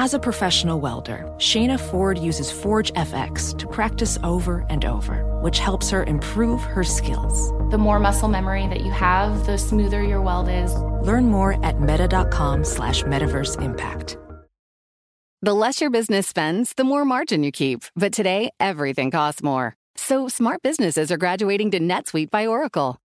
As a professional welder, Shayna Ford uses Forge FX to practice over and over, which helps her improve her skills. The more muscle memory that you have, the smoother your weld is. Learn more at meta.com slash metaverse impact. The less your business spends, the more margin you keep. But today, everything costs more. So smart businesses are graduating to NetSuite by Oracle.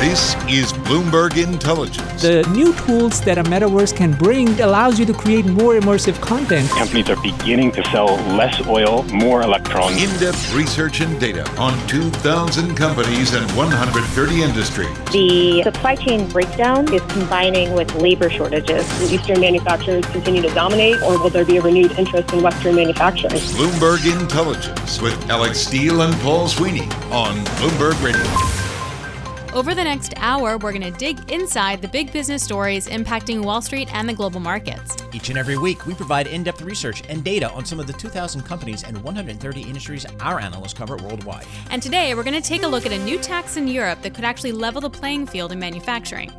This is Bloomberg Intelligence. The new tools that a metaverse can bring allows you to create more immersive content. Companies are beginning to sell less oil, more electrons. In-depth research and data on 2,000 companies and 130 industries. The supply chain breakdown is combining with labor shortages. Will Eastern manufacturers continue to dominate, or will there be a renewed interest in Western manufacturing? Bloomberg Intelligence with Alex Steele and Paul Sweeney on Bloomberg Radio. Over the next hour, we're going to dig inside the big business stories impacting Wall Street and the global markets. Each and every week, we provide in depth research and data on some of the 2,000 companies and 130 industries our analysts cover worldwide. And today, we're going to take a look at a new tax in Europe that could actually level the playing field in manufacturing.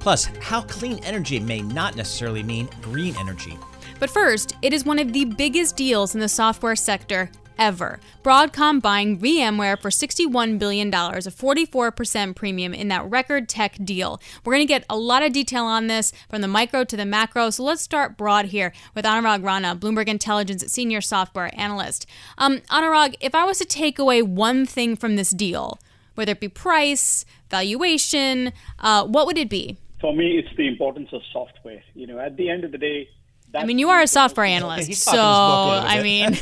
Plus, how clean energy may not necessarily mean green energy. But first, it is one of the biggest deals in the software sector ever. Broadcom buying VMware for $61 billion, a 44% premium in that record tech deal. We're going to get a lot of detail on this from the micro to the macro. So let's start broad here with Anurag Rana, Bloomberg Intelligence senior software analyst. Um, Anurag, if I was to take away one thing from this deal, whether it be price, valuation, uh, what would it be? For me, it's the importance of software. You know, at the end of the day, I mean, you are a software analyst, so I mean.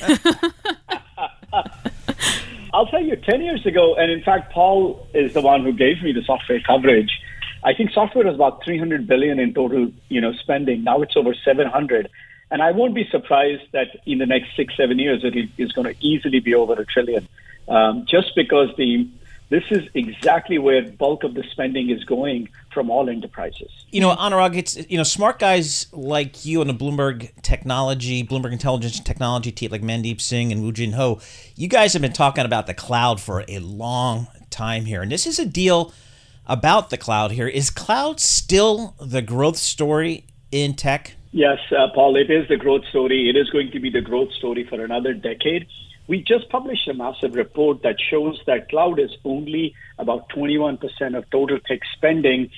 I'll tell you, 10 years ago, and in fact, Paul is the one who gave me the software coverage. I think software was about 300 billion in total, you know, spending. Now it's over 700. And I won't be surprised that in the next six, seven years, it is going to easily be over a trillion. Um, just because the this is exactly where bulk of the spending is going from all enterprises. You know, Anurag, it's you know smart guys like you on the Bloomberg Technology, Bloomberg Intelligence Technology team, like Mandeep Singh and Woo Jin Ho. You guys have been talking about the cloud for a long time here, and this is a deal about the cloud. Here is cloud still the growth story in tech? Yes, uh, Paul, it is the growth story. It is going to be the growth story for another decade. We just published a massive report that shows that cloud is only about 21% of total tech spending,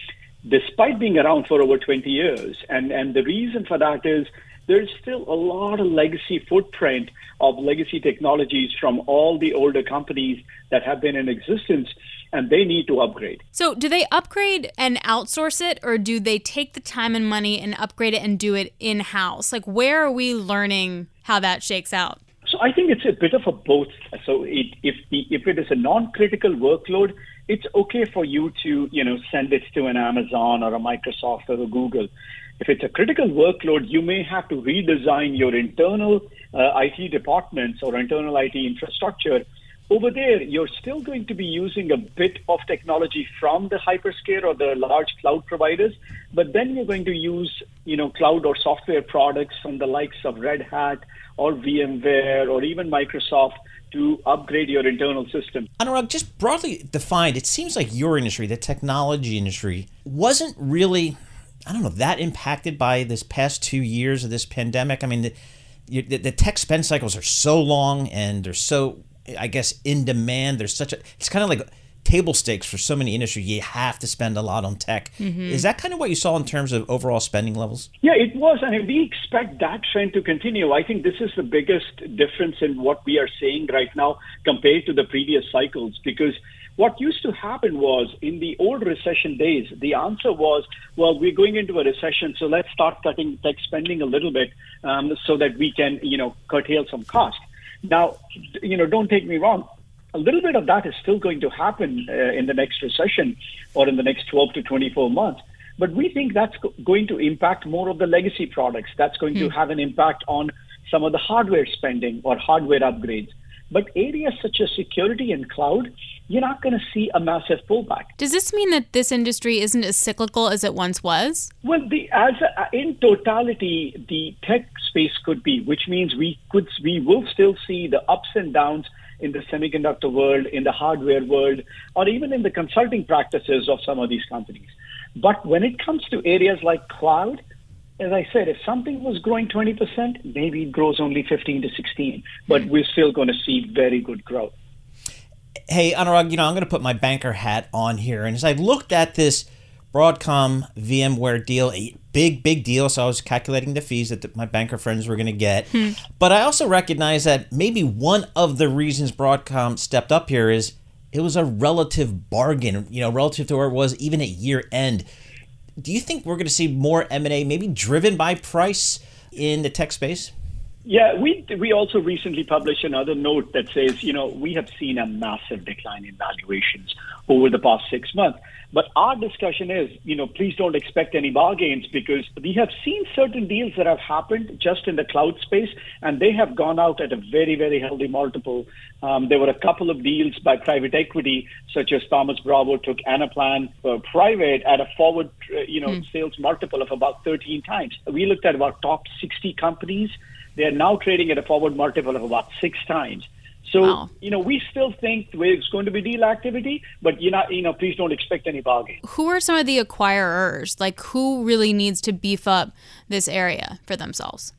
despite being around for over 20 years. And, and the reason for that is there's still a lot of legacy footprint of legacy technologies from all the older companies that have been in existence and they need to upgrade. So, do they upgrade and outsource it, or do they take the time and money and upgrade it and do it in house? Like, where are we learning how that shakes out? So I think it's a bit of a both. So it, if the, if it is a non-critical workload, it's okay for you to you know send it to an Amazon or a Microsoft or a Google. If it's a critical workload, you may have to redesign your internal uh, IT departments or internal IT infrastructure. Over there, you're still going to be using a bit of technology from the hyperscale or the large cloud providers, but then you're going to use, you know, cloud or software products from the likes of Red Hat or VMware or even Microsoft to upgrade your internal system. Anurag, just broadly defined, it seems like your industry, the technology industry, wasn't really, I don't know, that impacted by this past two years of this pandemic. I mean, the, the, the tech spend cycles are so long and they're so, I guess, in demand. There's such a, it's kind of like table stakes for so many industries. You have to spend a lot on tech. Mm-hmm. Is that kind of what you saw in terms of overall spending levels? Yeah, it was. I mean, we expect that trend to continue. I think this is the biggest difference in what we are seeing right now compared to the previous cycles because what used to happen was in the old recession days, the answer was, well, we're going into a recession, so let's start cutting tech spending a little bit um, so that we can, you know, curtail some cost. Now, you know, don't take me wrong a little bit of that is still going to happen uh, in the next recession or in the next 12 to 24 months. But we think that's go- going to impact more of the legacy products. That's going to hmm. have an impact on some of the hardware spending or hardware upgrades. But areas such as security and cloud, you're not going to see a massive pullback. Does this mean that this industry isn't as cyclical as it once was? Well, the, as a, in totality, the tech space could be, which means we could we will still see the ups and downs in the semiconductor world, in the hardware world, or even in the consulting practices of some of these companies. But when it comes to areas like cloud, as I said, if something was growing 20%, maybe it grows only 15 to 16, but hmm. we're still going to see very good growth. Hey, Anurag, you know, I'm going to put my banker hat on here. And as I looked at this Broadcom VMware deal, a big, big deal. So I was calculating the fees that the, my banker friends were going to get. Hmm. But I also recognize that maybe one of the reasons Broadcom stepped up here is it was a relative bargain, you know, relative to where it was even at year end. Do you think we're going to see more M&A maybe driven by price in the tech space? Yeah, we we also recently published another note that says, you know, we have seen a massive decline in valuations over the past six months. But our discussion is, you know, please don't expect any bargains because we have seen certain deals that have happened just in the cloud space, and they have gone out at a very, very healthy multiple. Um, there were a couple of deals by private equity, such as Thoma Bravo took Anaplan uh, private at a forward, uh, you know, mm. sales multiple of about 13 times. We looked at about top 60 companies. They are now trading at a forward multiple of about six times. So, wow. you know, we still think there's going to be deal activity, but you know, you know, please don't expect any bargain. Who are some of the acquirers? Like, who really needs to beef up this area for themselves?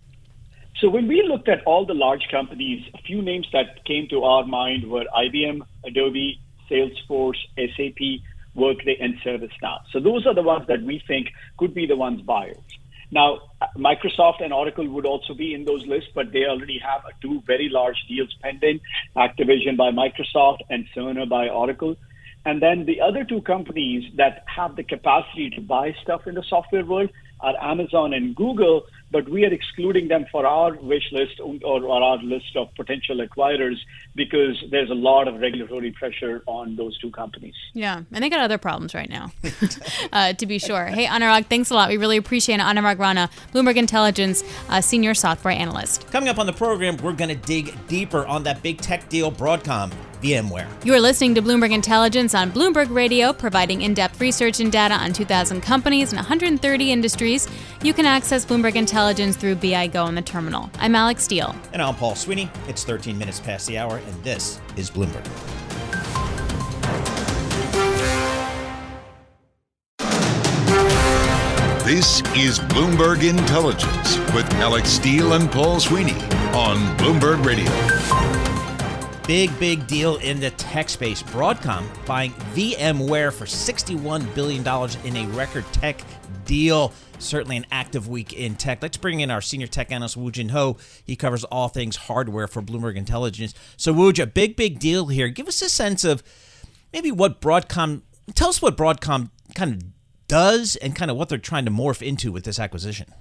So, when we looked at all the large companies, a few names that came to our mind were IBM, Adobe, Salesforce, SAP, Workday, and ServiceNow. So, those are the ones that we think could be the ones buyers. Now, Microsoft and Oracle would also be in those lists, but they already have two very large deals pending Activision by Microsoft and Cerner by Oracle. And then the other two companies that have the capacity to buy stuff in the software world are Amazon and Google, but we are excluding them for our wish list or, or, our list of potential acquirers because there's a lot of regulatory pressure on those two companies. Yeah, and they got other problems right now, uh, to be sure. Hey, Anurag, thanks a lot. We really appreciate it. Anurag Rana, Bloomberg Intelligence uh, Senior Software Analyst. Coming up on the program, we're going to dig deeper on that big tech deal, Broadcom. VMware. You are listening to Bloomberg Intelligence on Bloomberg Radio, providing in depth research and data on 2,000 companies and 130 industries. You can access Bloomberg Intelligence through BI Go on the terminal. I'm Alex Steele. And I'm Paul Sweeney. It's 13 minutes past the hour, and this is Bloomberg. This is Bloomberg Intelligence with Alex Steele and Paul Sweeney on Bloomberg Radio. Big, big deal in the tech space. Broadcom buying VMware for $61 billion in a record tech deal. Certainly an active week in tech. Let's bring in our senior tech analyst, Woo Jin Ho. He covers all things hardware for Bloomberg Intelligence. So, Woo, a big, big deal here. Give us a sense of maybe what Broadcom, tell us what Broadcom kind of does and kind of what they're trying to morph into with this acquisition.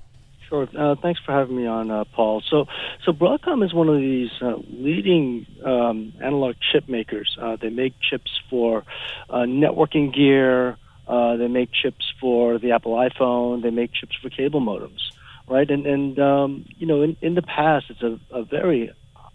Sure. Uh, thanks for having me on, uh, Paul. So, so Broadcom is one of these uh, leading um, analog chip makers. Uh, they make chips for uh, networking gear. Uh, they make chips for the Apple iPhone. They make chips for cable modems, right? And and um, you know, in, in the past, it's a, a very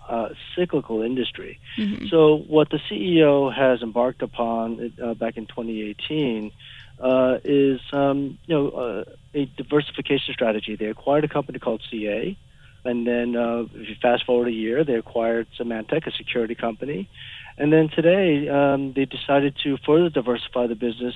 uh, cyclical industry. Mm-hmm. So what the CEO has embarked upon uh, back in 2018 uh, is um, you know uh, a diversification strategy. They acquired a company called CA, and then uh, if you fast forward a year, they acquired Symantec, a security company, and then today um, they decided to further diversify the business,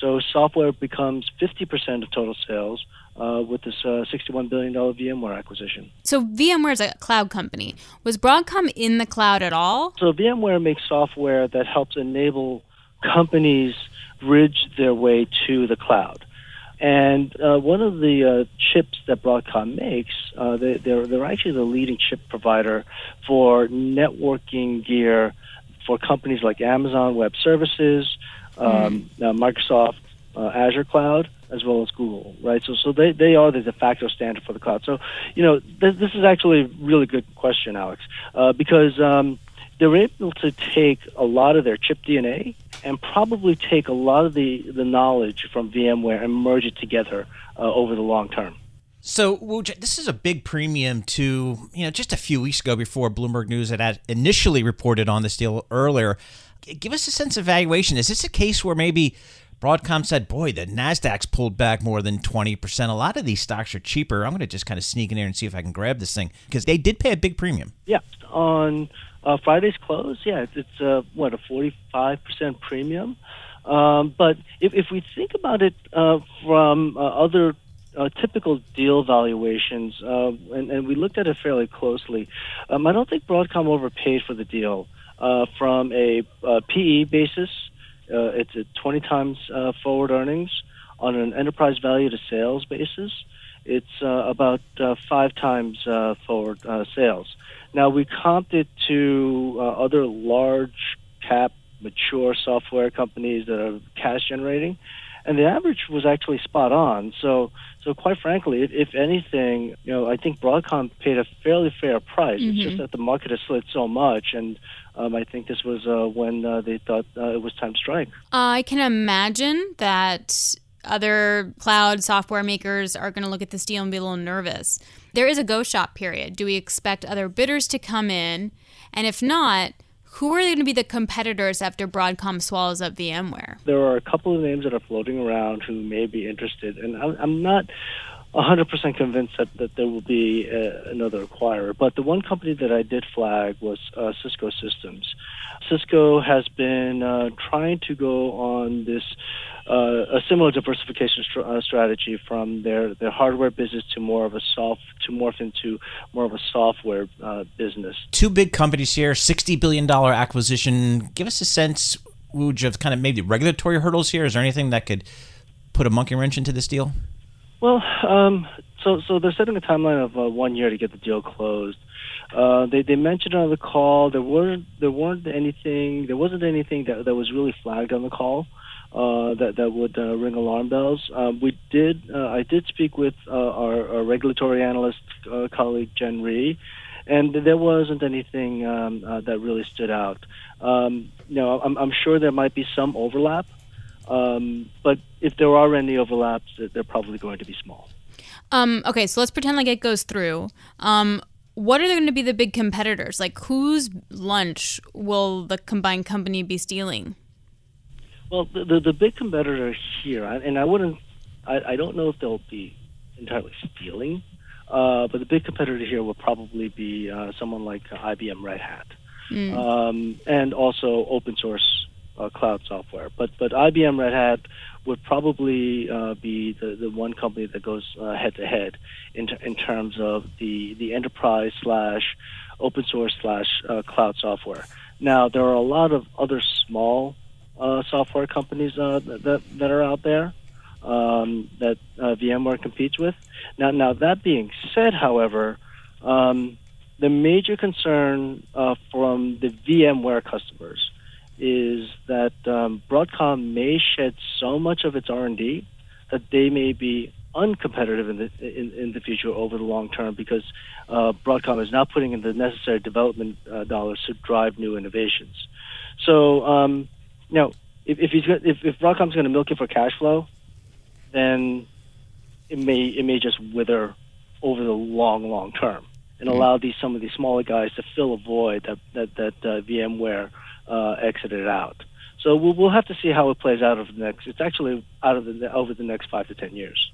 so software becomes 50% of total sales. Uh, with this uh, $61 billion VMware acquisition. So, VMware is a cloud company. Was Broadcom in the cloud at all? So, VMware makes software that helps enable companies bridge their way to the cloud. And uh, one of the uh, chips that Broadcom makes, uh, they, they're, they're actually the leading chip provider for networking gear for companies like Amazon Web Services, um, mm. Microsoft uh, Azure Cloud, as well as Google, right? So, so they, they are the de facto standard for the cloud. So, you know, this, this is actually a really good question, Alex, uh, because um, they're able to take a lot of their chip DNA and probably take a lot of the, the knowledge from VMware and merge it together uh, over the long term. So this is a big premium to you know just a few weeks ago before Bloomberg News had initially reported on this deal earlier. Give us a sense of valuation. Is this a case where maybe Broadcom said, "Boy, the Nasdaq's pulled back more than twenty percent. A lot of these stocks are cheaper. I'm going to just kind of sneak in there and see if I can grab this thing because they did pay a big premium." Yeah, on uh, Friday's close, yeah, it's, it's uh, what a 45 percent premium. Um, but if, if we think about it uh, from uh, other uh, typical deal valuations, uh, and, and, we looked at it fairly closely, um, I don't think Broadcom overpaid for the deal. from a PE basis, Uh, it's at 20 times uh, forward earnings on an enterprise value to sales basis. It's uh, about five times forward sales. Now we comped it to uh, other large cap mature software companies that are cash generating, and the average was actually spot on. So, so quite frankly, if, if anything, you know, I think Broadcom paid a fairly fair price. Mm-hmm. It's just mm-hmm. that the market has slid so much, and um, I think this was uh, when uh, they thought uh, it was time to strike. I can imagine that other cloud software makers are going to look at this deal and be a little nervous. There is a go shop period. Do we expect other bidders to come in? And if not, who are going to be the competitors after Broadcom swallows up VMware? There are a couple of names that are floating around who may be interested, and I'm, not 100% convinced that, that there will be uh, another acquirer. But the one company that I did flag was uh, Cisco Systems. Cisco has been uh, trying to go on this a similar diversification str- uh, strategy from their, their hardware business to more of a soft to morph into more of a software uh, business. Two big companies here, sixty billion dollar acquisition. Give us a sense, Wooj, of kind of maybe regulatory hurdles here. Is there anything that could put a monkey wrench into this deal? Well, um, so so they're setting a timeline of uh, one year to get the deal closed. Uh, they they mentioned on the call there weren't there weren't anything there wasn't anything that that was really flagged on the call uh, that that would uh, ring alarm bells. Um, we did uh, I did speak with uh, our, our, regulatory analyst uh, colleague Jen Rie, and there wasn't anything um, that really stood out. Um, you know, I'm, I'm sure there might be some overlap. Um, but if there are any overlaps, they're probably going to be small. Um, okay, so let's pretend like it goes through. Um, what are going to be the big competitors? Like, whose lunch will the combined company be stealing? Well, the the, the big competitor here, and I wouldn't, I, I don't know if they'll be entirely stealing, uh, but the big competitor here will probably be uh, someone like IBM Red Hat, mm. um, and also open source uh, cloud software. But but IBM Red Hat would probably uh, be the, the one company that goes head to head in in terms of the the enterprise slash open source slash uh, cloud software. Now there are a lot of other small uh, software companies uh, that that are out there um, that VMware competes with. Now now that being said, however. Um, the major concern from the VMware customers is that um, Broadcom may shed so much of its R&D that they may be uncompetitive in the in, in the future over the long term because uh, Broadcom is not putting in the necessary development uh, dollars to drive new innovations. So, um, know, if if, he's, if, if Broadcom's going to milk it for cash flow, then it may it may just wither over the long long term and mm-hmm. allow these some of these smaller guys to fill a void that that that uh, VMware uh, exited out. So we'll, we'll have to see how it plays out over the next. It's actually out of the over the next five to ten years.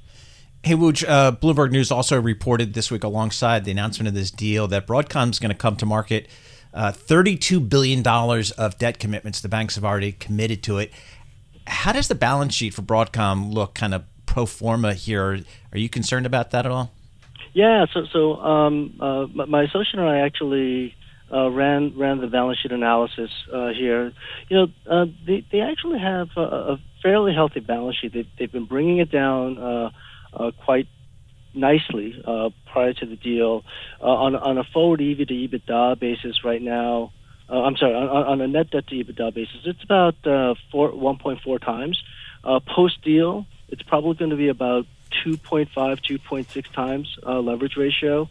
Hey, Wooj, uh, Bloomberg News also reported this week alongside the announcement of this deal that Broadcom is going to come to market uh, $32 billion of debt commitments. The banks have already committed to it. How does the balance sheet for Broadcom look kind of pro forma here? Are you concerned about that at all? Yeah, so so um, uh, my associate and I actually uh, ran ran the balance sheet analysis uh, here. You know, uh, they they actually have a, a fairly healthy balance sheet. They, they've been bringing it down uh, quite nicely uh, prior to the deal. Uh, on on a forward EV to EBITDA basis right now, uh, I'm sorry, on, on a net debt to EBITDA basis, it's about uh, four 1.4 times. Uh, Post deal, it's probably going to be about 2.5, 2.6 times uh, leverage ratio,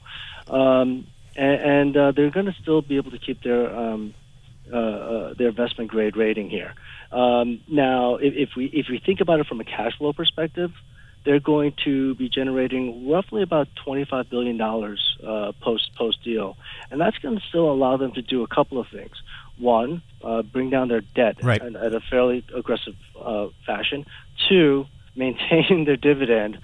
um, and, and they're going to still be able to keep their um, their investment grade rating here. Um, now, if, if we if we think about it from a cash flow perspective, they're going to be generating roughly about $25 billion uh, post post deal, and that's going to still allow them to do a couple of things. One, uh, bring down their debt right. at, at, a fairly aggressive uh, fashion. Two, maintain their dividend.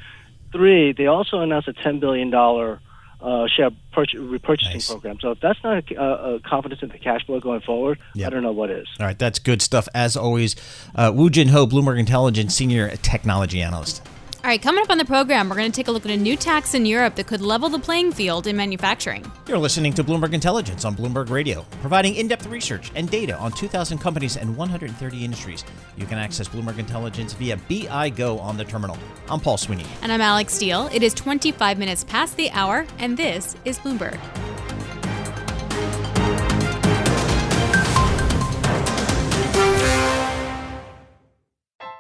Three, they also announced a $10 billion uh, share repurchasing nice. program. So if that's not a, a, confidence in the cash flow going forward, yep. I don't know what is. All right, that's good stuff. As always, uh, Woo Jin Ho, Bloomberg Intelligence Senior Technology Analyst. All right, coming up on the program, we're going to take a look at a new tax in Europe that could level the playing field in manufacturing. You're listening to Bloomberg Intelligence on Bloomberg Radio, providing in depth research and data on 2,000 companies and 130 industries. You can access Bloomberg Intelligence via BI Go on the terminal. I'm Paul Sweeney. And I'm Alex Steele. It is 25 minutes past the hour, and this is Bloomberg.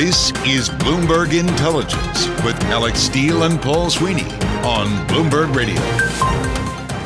This is Bloomberg Intelligence with Alex Steele and Paul Sweeney on Bloomberg Radio.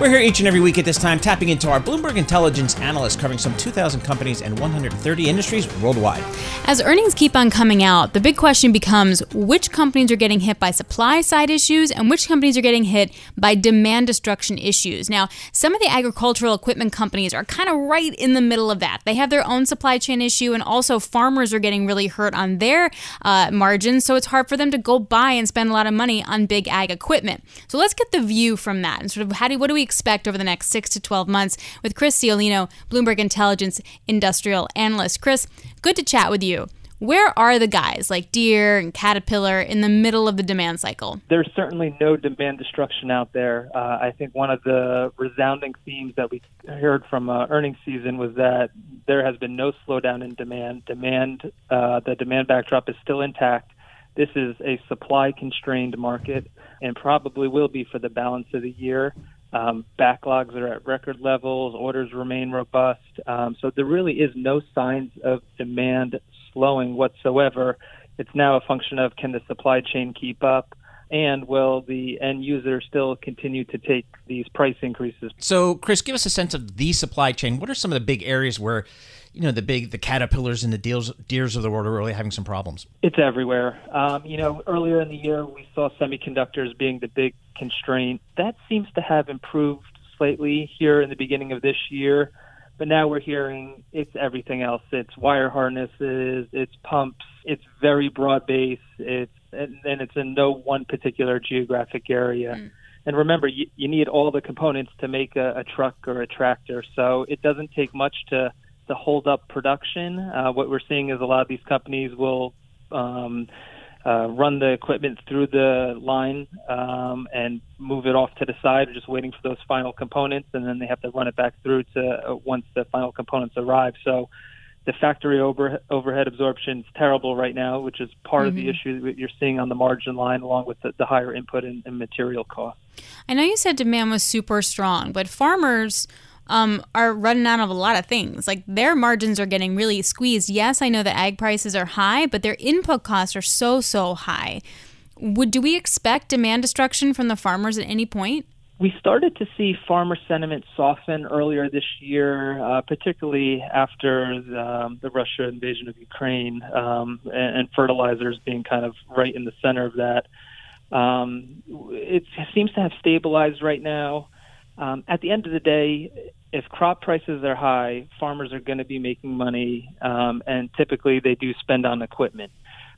We're here each and every week at this time, tapping into our Bloomberg Intelligence analysts covering some 2,000 companies and 130 industries worldwide. As earnings keep on coming out, the big question becomes which companies are getting hit by supply side issues and which companies are getting hit by demand destruction issues. Now, some of the agricultural equipment companies are kind of right in the middle of that. They have their own supply chain issue, and also farmers are getting really hurt on their uh, margins, so it's hard for them to go buy and spend a lot of money on big ag equipment. So let's get the view from that and sort of how do what do we expect over the next six to 12 months with Chris Ciolino, Bloomberg Intelligence Industrial Analyst. Chris, good to chat with you. Where are the guys like Deere and Caterpillar in the middle of the demand cycle? There's certainly no demand destruction out there. Uh, I think one of the resounding themes that we heard from uh, earnings season was that there has been no slowdown in demand. Demand, uh, the demand backdrop is still intact. This is a supply constrained market and probably will be for the balance of the year. Um, backlogs are at record levels. Orders remain robust. Um, so there really is no signs of demand slowing whatsoever. It's now a function of can the supply chain keep up? And will the end user still continue to take these price increases? So, Chris, give us a sense of the supply chain. What are some of the big areas where you know the big the caterpillars and the deals, Deeres of the world are really having some problems it's everywhere um, you know earlier in the year we saw semiconductors being the big constraint that seems to have improved slightly here in the beginning of this year but now we're hearing it's everything else it's wire harnesses it's pumps it's very broad based it's and, and it's in no one particular geographic area mm. and remember, you, you need all the components to make a, a truck or a tractor. So it doesn't take much to to hold up production. Uh, what we're seeing is a lot of these companies will um, uh, run the equipment through the line um, and move it off to the side, just waiting for those final components, and then they have to run it back through to uh, once the final components arrive. So the factory over, overhead absorption is terrible right now, which is part mm-hmm. of the mm-hmm. issue that you're seeing on the margin line, along with the, the higher input and, and material costs. I know you said demand was super strong, but farmers um, are running out of a lot of things. Like their margins are getting really squeezed. Yes, I know the ag prices are high, but their input costs are so so high. Would do we expect demand destruction from the farmers at any point? We started to see farmer sentiment soften earlier this year, uh, particularly after the, um, the, Russia invasion of Ukraine um, and, and, fertilizers being kind of right in the center of that. Um, it seems to have stabilized right now. Um, at the end of the day, if crop prices are high, farmers are going to be making money, um, and typically they do spend on equipment.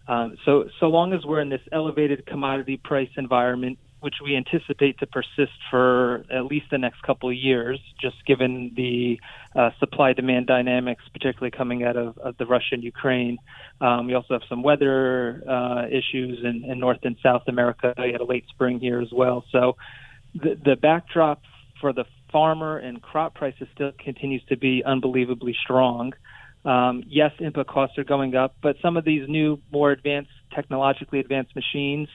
Um, so, so long as we're in this elevated commodity price environment, which we anticipate to persist for at least the next couple of years, just given the uh, supply demand dynamics, particularly coming out of, of the Russia and Ukraine. Um, we also have some weather uh, issues in, in North and South America. We had a late spring here as well. So the, the backdrop for the farmer and crop prices still continues to be unbelievably strong. Um, yes, input costs are going up, but some of these new, more advanced, technologically advanced machines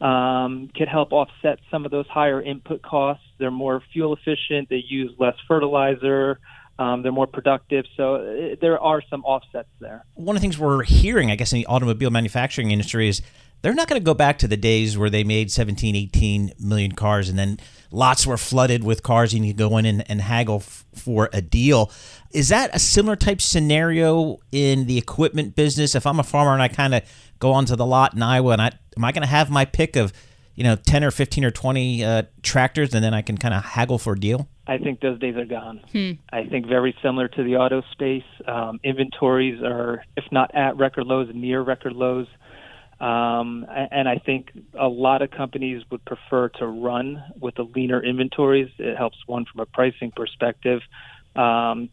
um, can help offset some of those higher input costs. They're more fuel efficient. They use less fertilizer. Um, they're more productive. So uh, there are some offsets there. One of the things we're hearing, I guess, in the automobile manufacturing industry is they're not going to go back to the days where they made 17, 18 million cars and then lots were flooded with cars and you go in and, and haggle f- for a deal. Is that a similar type scenario in the equipment business? If I'm a farmer and I kind of go onto the lot in Iowa and I am I going to have my pick of, you know, 10 or 15 or 20 uh, tractors and then I can kind of haggle for a deal? I think those days are gone. Hmm. I think very similar to the auto space. Um, inventories are, if not at record lows, near record lows. Um, and I think a lot of companies would prefer to run with the leaner inventories. It helps one from a pricing perspective. Um,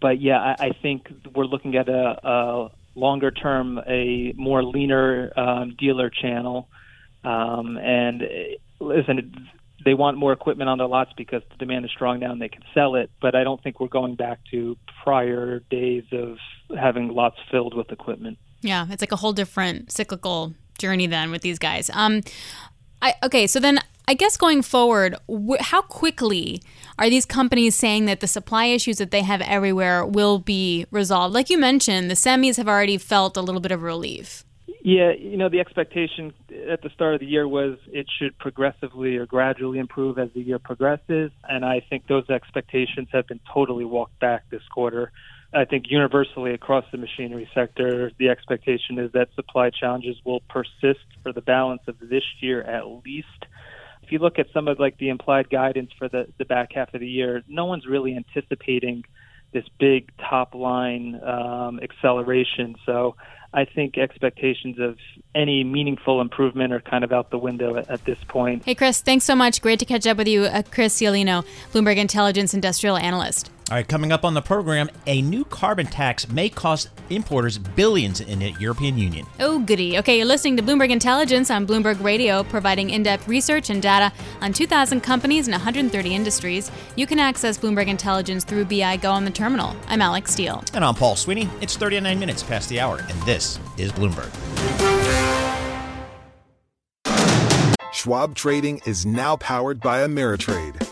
but yeah, I, I think we're looking at a, a longer term, a more leaner um, dealer channel. Um, and listen, they want more equipment on their lots because the demand is strong now and they can sell it. But I don't think we're going back to prior days of having lots filled with equipment. Yeah, it's like a whole different cyclical journey then with these guys. Um, I okay, so then I guess going forward, wh- how quickly are these companies saying that the supply issues that they have everywhere will be resolved? Like you mentioned, the semis have already felt a little bit of relief. Yeah, you know, the expectation at the start of the year was it should progressively or gradually improve as the year progresses. And I think those expectations have been totally walked back this quarter. I think universally across the machinery sector, the expectation is that supply challenges will persist for the balance of this year at least. If you look at some of like the implied guidance for the, the back half of the year, no one's really anticipating this big top line um, acceleration. So I think expectations of any meaningful improvement are kind of out the window at, at, this point. Hey, Chris, thanks so much. Great to catch up with you. Uh, Chris Ciolino, Bloomberg Intelligence Industrial Analyst. All right, coming up on the program, a new carbon tax may cost importers billions in the European Union. Oh, goody. Okay, you're listening to Bloomberg Intelligence on Bloomberg Radio, providing in depth research and data on 2,000 companies and 130 industries. You can access Bloomberg Intelligence through BI Go on the terminal. I'm Alex Steele. And I'm Paul Sweeney. It's 39 minutes past the hour, and this is Bloomberg. Schwab Trading is now powered by Ameritrade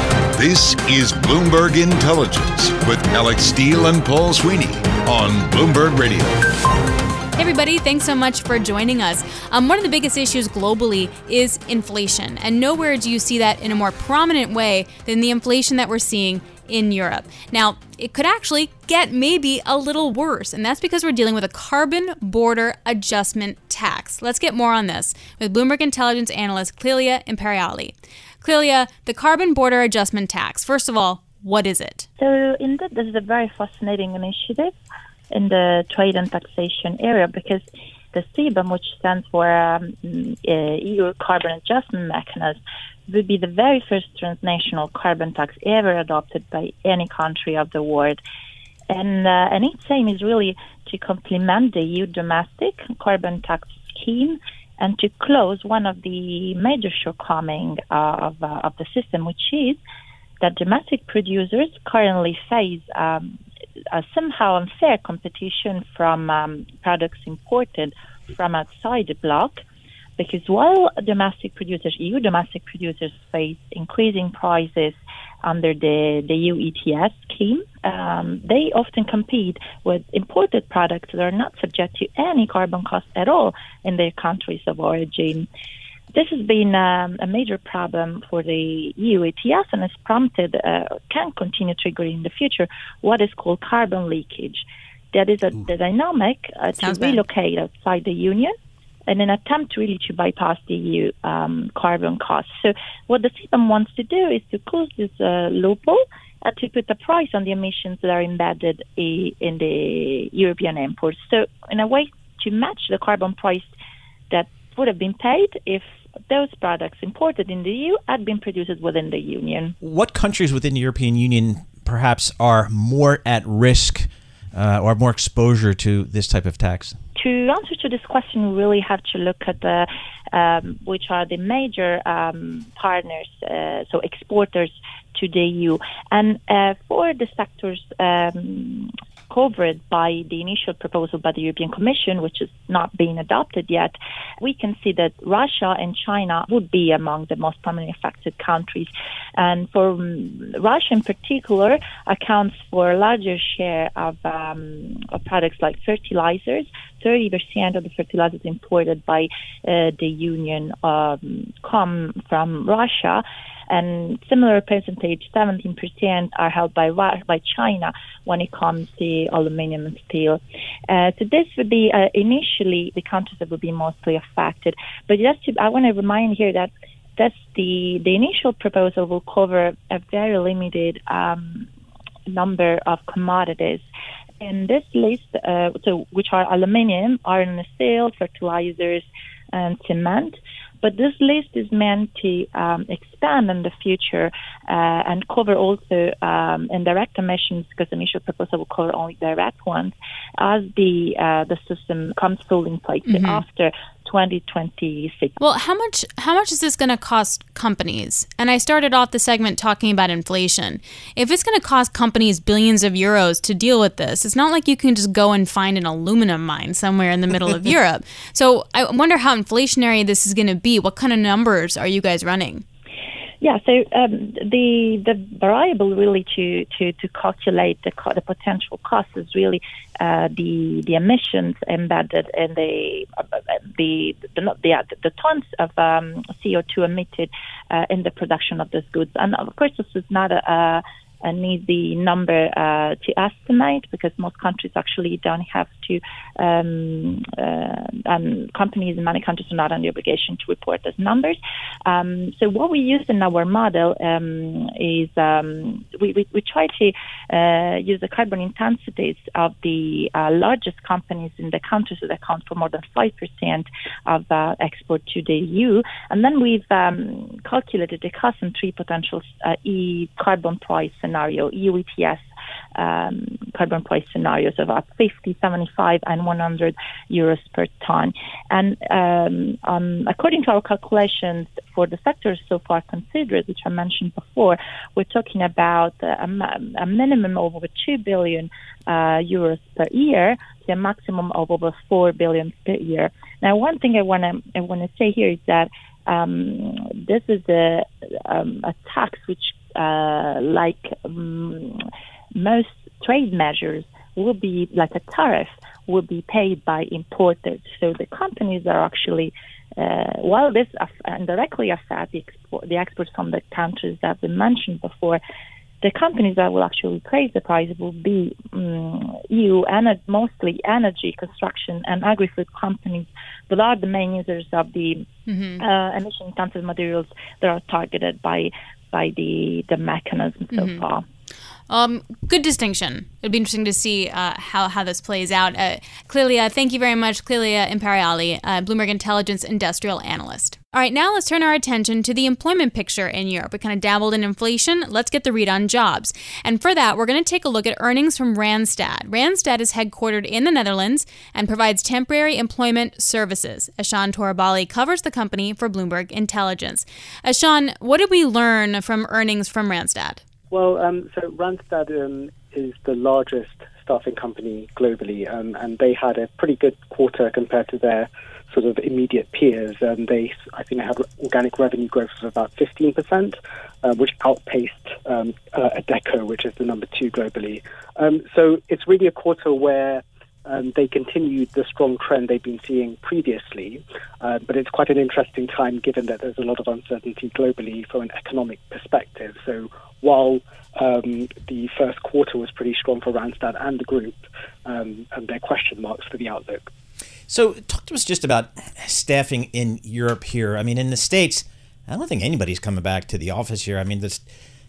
This is Bloomberg Intelligence with Alex Steele and Paul Sweeney on Bloomberg Radio. Hey everybody, thanks so much for joining us. Um, one of the biggest issues globally is inflation, and nowhere do you see that in a more prominent way than the inflation that we're seeing in Europe. Now, it could actually get maybe a little worse, and that's because we're dealing with a carbon border adjustment tax. Let's get more on this with Bloomberg Intelligence analyst Clelia Imperiali. Clelia, the carbon border adjustment tax. First of all, what is it? So, indeed, this is a very fascinating initiative in the trade and taxation area because the CBAM, which stands for um, uh, EU Carbon Adjustment Mechanism, would be the very first transnational carbon tax ever adopted by any country of the world. And, uh, and its aim is really to complement the EU domestic carbon tax scheme and to close one of the major shortcomings of, uh, of the system, which is that domestic producers currently face um, a somehow unfair competition from um, products imported from outside the bloc. Because while domestic producers, EU domestic producers face increasing prices under the, the EU ETS scheme, um, they often compete with imported products that are not subject to any carbon cost at all in their countries of origin. This has been um, a major problem for the EU ETS and has prompted, uh, can continue triggering in the future, what is called carbon leakage. That is a, the dynamic uh, to relocate outside the Union in an attempt really to bypass the EU um, carbon costs. So what the CBAM wants to do is to close this uh, loophole and to put a price on the emissions that are embedded in the European imports. So in a way to match the carbon price that would have been paid if those products imported in the EU had been produced within the Union. What countries within the European Union perhaps are more at risk uh, or more exposure to this type of tax? To answer to this question, we really have to look at the um, which are the major um, partners, uh, so exporters to the EU, and uh, for the sectors um, covered by the initial proposal by the European Commission, which is not being adopted yet, we can see that Russia and China would be among the most prominently affected countries. And for um, Russia in particular, accounts for a larger share of, um, of products like fertilizers. 30% of the fertilizers imported by uh, the Union um, come from Russia and similar percentage, 17%, are held by by China when it comes to aluminium and steel. Uh, so this would be uh, initially the countries that would be mostly affected. But just to, I want to remind here that that's the the initial proposal will cover a very limited um, number of commodities. In this list, uh, so which are aluminium, iron and steel, fertilizers, and cement. But this list is meant to um, expand in the future uh, and cover also um, indirect emissions because the initial proposal will cover only direct ones as the uh, the system comes fully in place mm-hmm. after 2026. Well, how much how much is this going to cost companies? And I started off the segment talking about inflation. If it's going to cost companies billions of euros to deal with this, it's not like you can just go and find an aluminum mine somewhere in the middle of Europe. So I wonder how inflationary this is going to be. What kind of numbers are you guys running? Yeah, so um, the the variable really to, to, to calculate the co- the potential cost is really uh, the the emissions embedded in the uh, the the, the, the tons of um, CO two emitted uh, in the production of these goods, and of course this is not a, a an easy number uh, to estimate because most countries actually don't have to, um, uh, and companies in many countries are not under obligation to report those numbers. Um, so what we use in our model um, is um, we, we, we, try to uh, use the carbon intensities of the uh, largest companies in the countries that account for more than 5% of uh, export to the EU. And then we've um, calculated the cost and three potential uh, e carbon price scenario, EU ETS um, carbon price scenarios of about 50, 75, and 100 euros per ton. And um, um, according to our calculations for the sectors so far considered, which I mentioned before, we're talking about a, a minimum of over 2 billion uh, euros per year to a maximum of over 4 billion per year. Now, one thing I want to I want to say here is that um, this is a, um, a tax which, uh, like um, most trade measures, will be like a tariff will be paid by importers. So the companies are actually, uh, while this indirectly affects the, export, the exports from the countries that we mentioned before, the companies that will actually raise the price will be um, EU and mostly energy, construction, and agri-food companies that are the main users of the mm-hmm. uh, emission-intensive materials that are targeted by by the the mechanism so mm-hmm. far. Um, good distinction. It'd be interesting to see uh, how, how this plays out. Uh, Clelia, thank you very much. Clelia Imperiali, uh, Bloomberg Intelligence industrial analyst. All right, now let's turn our attention to the employment picture in Europe. We kind of dabbled in inflation. Let's get the read on jobs. And for that, we're going to take a look at earnings from Randstad. Randstad is headquartered in the Netherlands and provides temporary employment services. Ashan Torabali covers the company for Bloomberg Intelligence. Ashan, what did we learn from earnings from Randstad? Well, um, so Randstad um, is the largest staffing company globally, um, and they had a pretty good quarter compared to their sort of immediate peers. And they, I think, they had organic revenue growth of about 15%, uh, which outpaced um, uh, Adecco, which is the number two globally. Um, so it's really a quarter where um, they continued the strong trend they've been seeing previously. Uh, but it's quite an interesting time given that there's a lot of uncertainty globally from an economic perspective. So while um, the first quarter was pretty strong for Randstad and the group, um, and their question marks for the outlook. So, talk to us just about staffing in Europe here. I mean, in the States, I don't think anybody's coming back to the office here. I mean, this,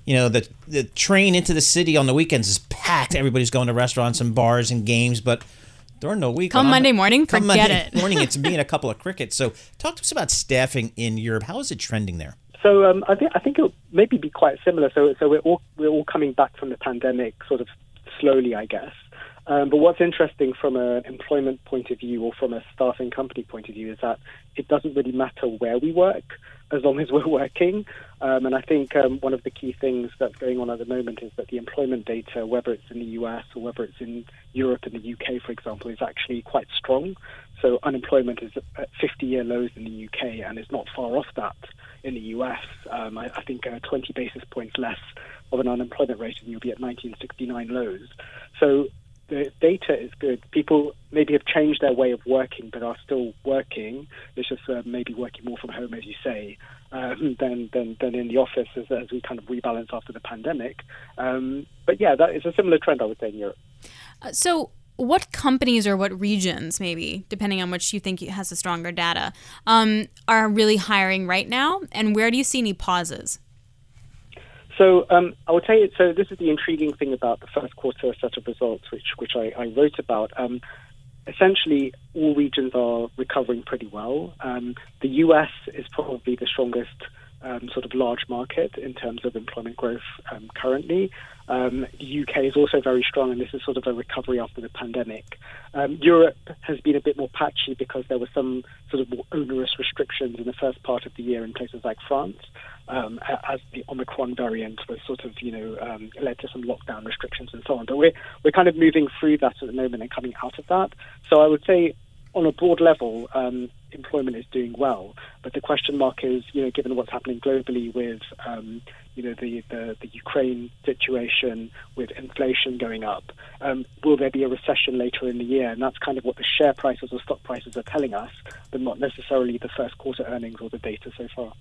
you know, the the train into the city on the weekends is packed. Everybody's going to restaurants and bars and games, but during the week, come Monday morning, come forget Monday it. morning, it's me and a couple of crickets. So, talk to us about staffing in Europe. How is it trending there? So um, I think I think it'll maybe be quite similar. So so we're all we're all coming back from the pandemic, sort of slowly, I guess. Um, but what's interesting from an employment point of view or from a staffing company point of view is that it doesn't really matter where we work as long as we're working. Um, and I think um, one of the key things that's going on at the moment is that the employment data, whether it's in the US or whether it's in Europe and the UK, for example, is actually quite strong. So unemployment is at 50 year lows in the UK and is not far off that in the US. Um, I, I, think uh, 20 basis points less of an unemployment rate, and you'll be at 1969 lows. So the data is good. People maybe have changed their way of working, but are still working. It's just uh, maybe working more from home, as you say, um, than, than than in the office as, as we kind of rebalance after the pandemic. Um, but yeah, that is a similar trend, I would say, in Europe. Uh, so what companies or what regions, maybe, depending on which you think has the stronger data, um, are really hiring right now? And where do you see any pauses? So um, I would say so. This is the intriguing thing about the first quarter set of results, which which I, I wrote about. Um, essentially, all regions are recovering pretty well. Um, the U.S. is probably the strongest um, sort of large market in terms of employment growth um, currently. Um, the UK is also very strong, and this is sort of a recovery after the pandemic. Um, Europe has been a bit more patchy because there were some sort of more onerous restrictions in the first part of the year in places like France, um, as the Omicron variant was sort of, you know, um, led to some lockdown restrictions and so on. But we're we're kind of moving through that at the moment and coming out of that. So I would say on a broad level, um, employment is doing well. But the question mark is, you know, given what's happening globally with, um, you know, the, the, the, Ukraine situation, with inflation going up, um, will there be a recession later in the year? And that's kind of what the share prices or stock prices are telling us, but not necessarily the first quarter earnings or the data so far.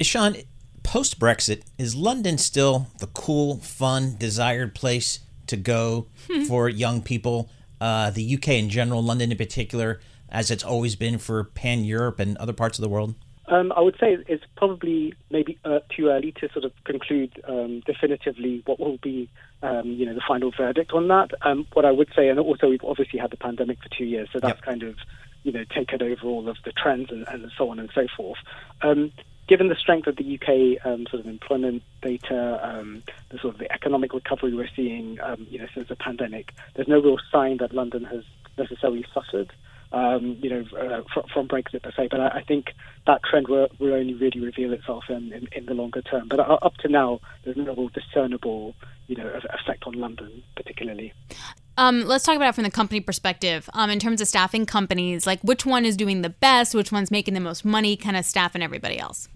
Sean, post Brexit, is London still the cool, fun, desired place to go Hmm. for young people? Uh, the UK in general, London in particular, as it's always been for pan Europe and other parts of the world? Um, I would say it's probably maybe uh, too early to sort of conclude um, definitively what will be, um, you know, the final verdict on that. Um, what I would say, and also we've obviously had the pandemic for two years, so that's kind of, you know, taken over all of the trends and, and so on and so forth. Um, given the strength of the UK um, sort of employment data, um, the sort of the economic recovery we're seeing, um, you know, since the pandemic, there's no real sign that London has necessarily suffered um, you know, uh, fr- from Brexit per se. But I, I think that trend will, will only really reveal itself in, in, in the longer term. But uh, up to now, there's no real discernible, you know, effect on London particularly. Um, let's talk about it from the company perspective. Um, in terms of staffing companies, like which one is doing the best, which one's making the most money, kind of staffing everybody else.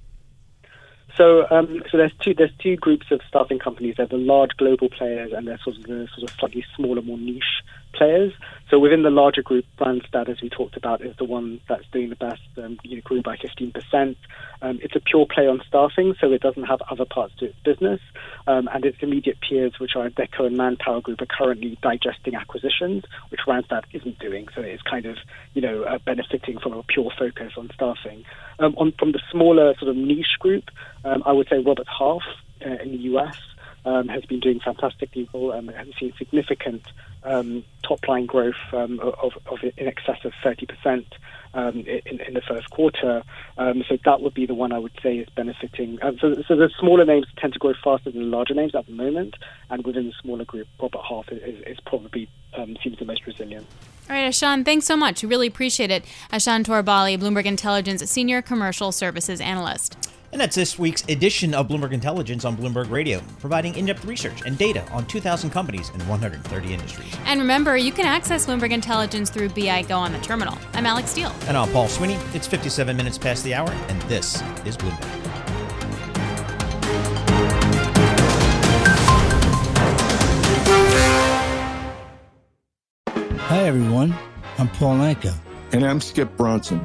So, um, so there's two there's two groups of staffing companies. There's the large global players, and there's sort of the sort of slightly smaller, more niche players. So within the larger group, Randstad, as we talked about, is the one that's doing the best. Um, you know, grew by 15%. Um, it's a pure play on staffing, so it doesn't have other parts to its business. Um, and its immediate peers, which are Adecco and Manpower Group, are currently digesting acquisitions, which Randstad isn't doing. So it's kind of you know uh, benefiting from a pure focus on staffing. Um, on from the smaller sort of niche group, um, I would say Robert Half uh, in the US. Um, has been doing fantastically well and has seen significant um, top line growth um, of, of in excess of 30% um, in, in the first quarter. Um, so that would be the one I would say is benefiting. Um, so, so the smaller names tend to grow faster than the larger names at the moment, and within the smaller group, Robert Half is, is probably um, seems the most resilient. All right, Ashan, thanks so much. Really appreciate it. Ashan Torbali, Bloomberg Intelligence Senior Commercial Services Analyst. And that's this week's edition of Bloomberg Intelligence on Bloomberg Radio, providing in depth research and data on 2,000 companies and 130 industries. And remember, you can access Bloomberg Intelligence through BI Go on the terminal. I'm Alix Steel. And I'm Paul Sweeney. It's 57 minutes past the hour, and this is Bloomberg. Hi, everyone. I'm Paul Anka. And I'm Skip Bronson.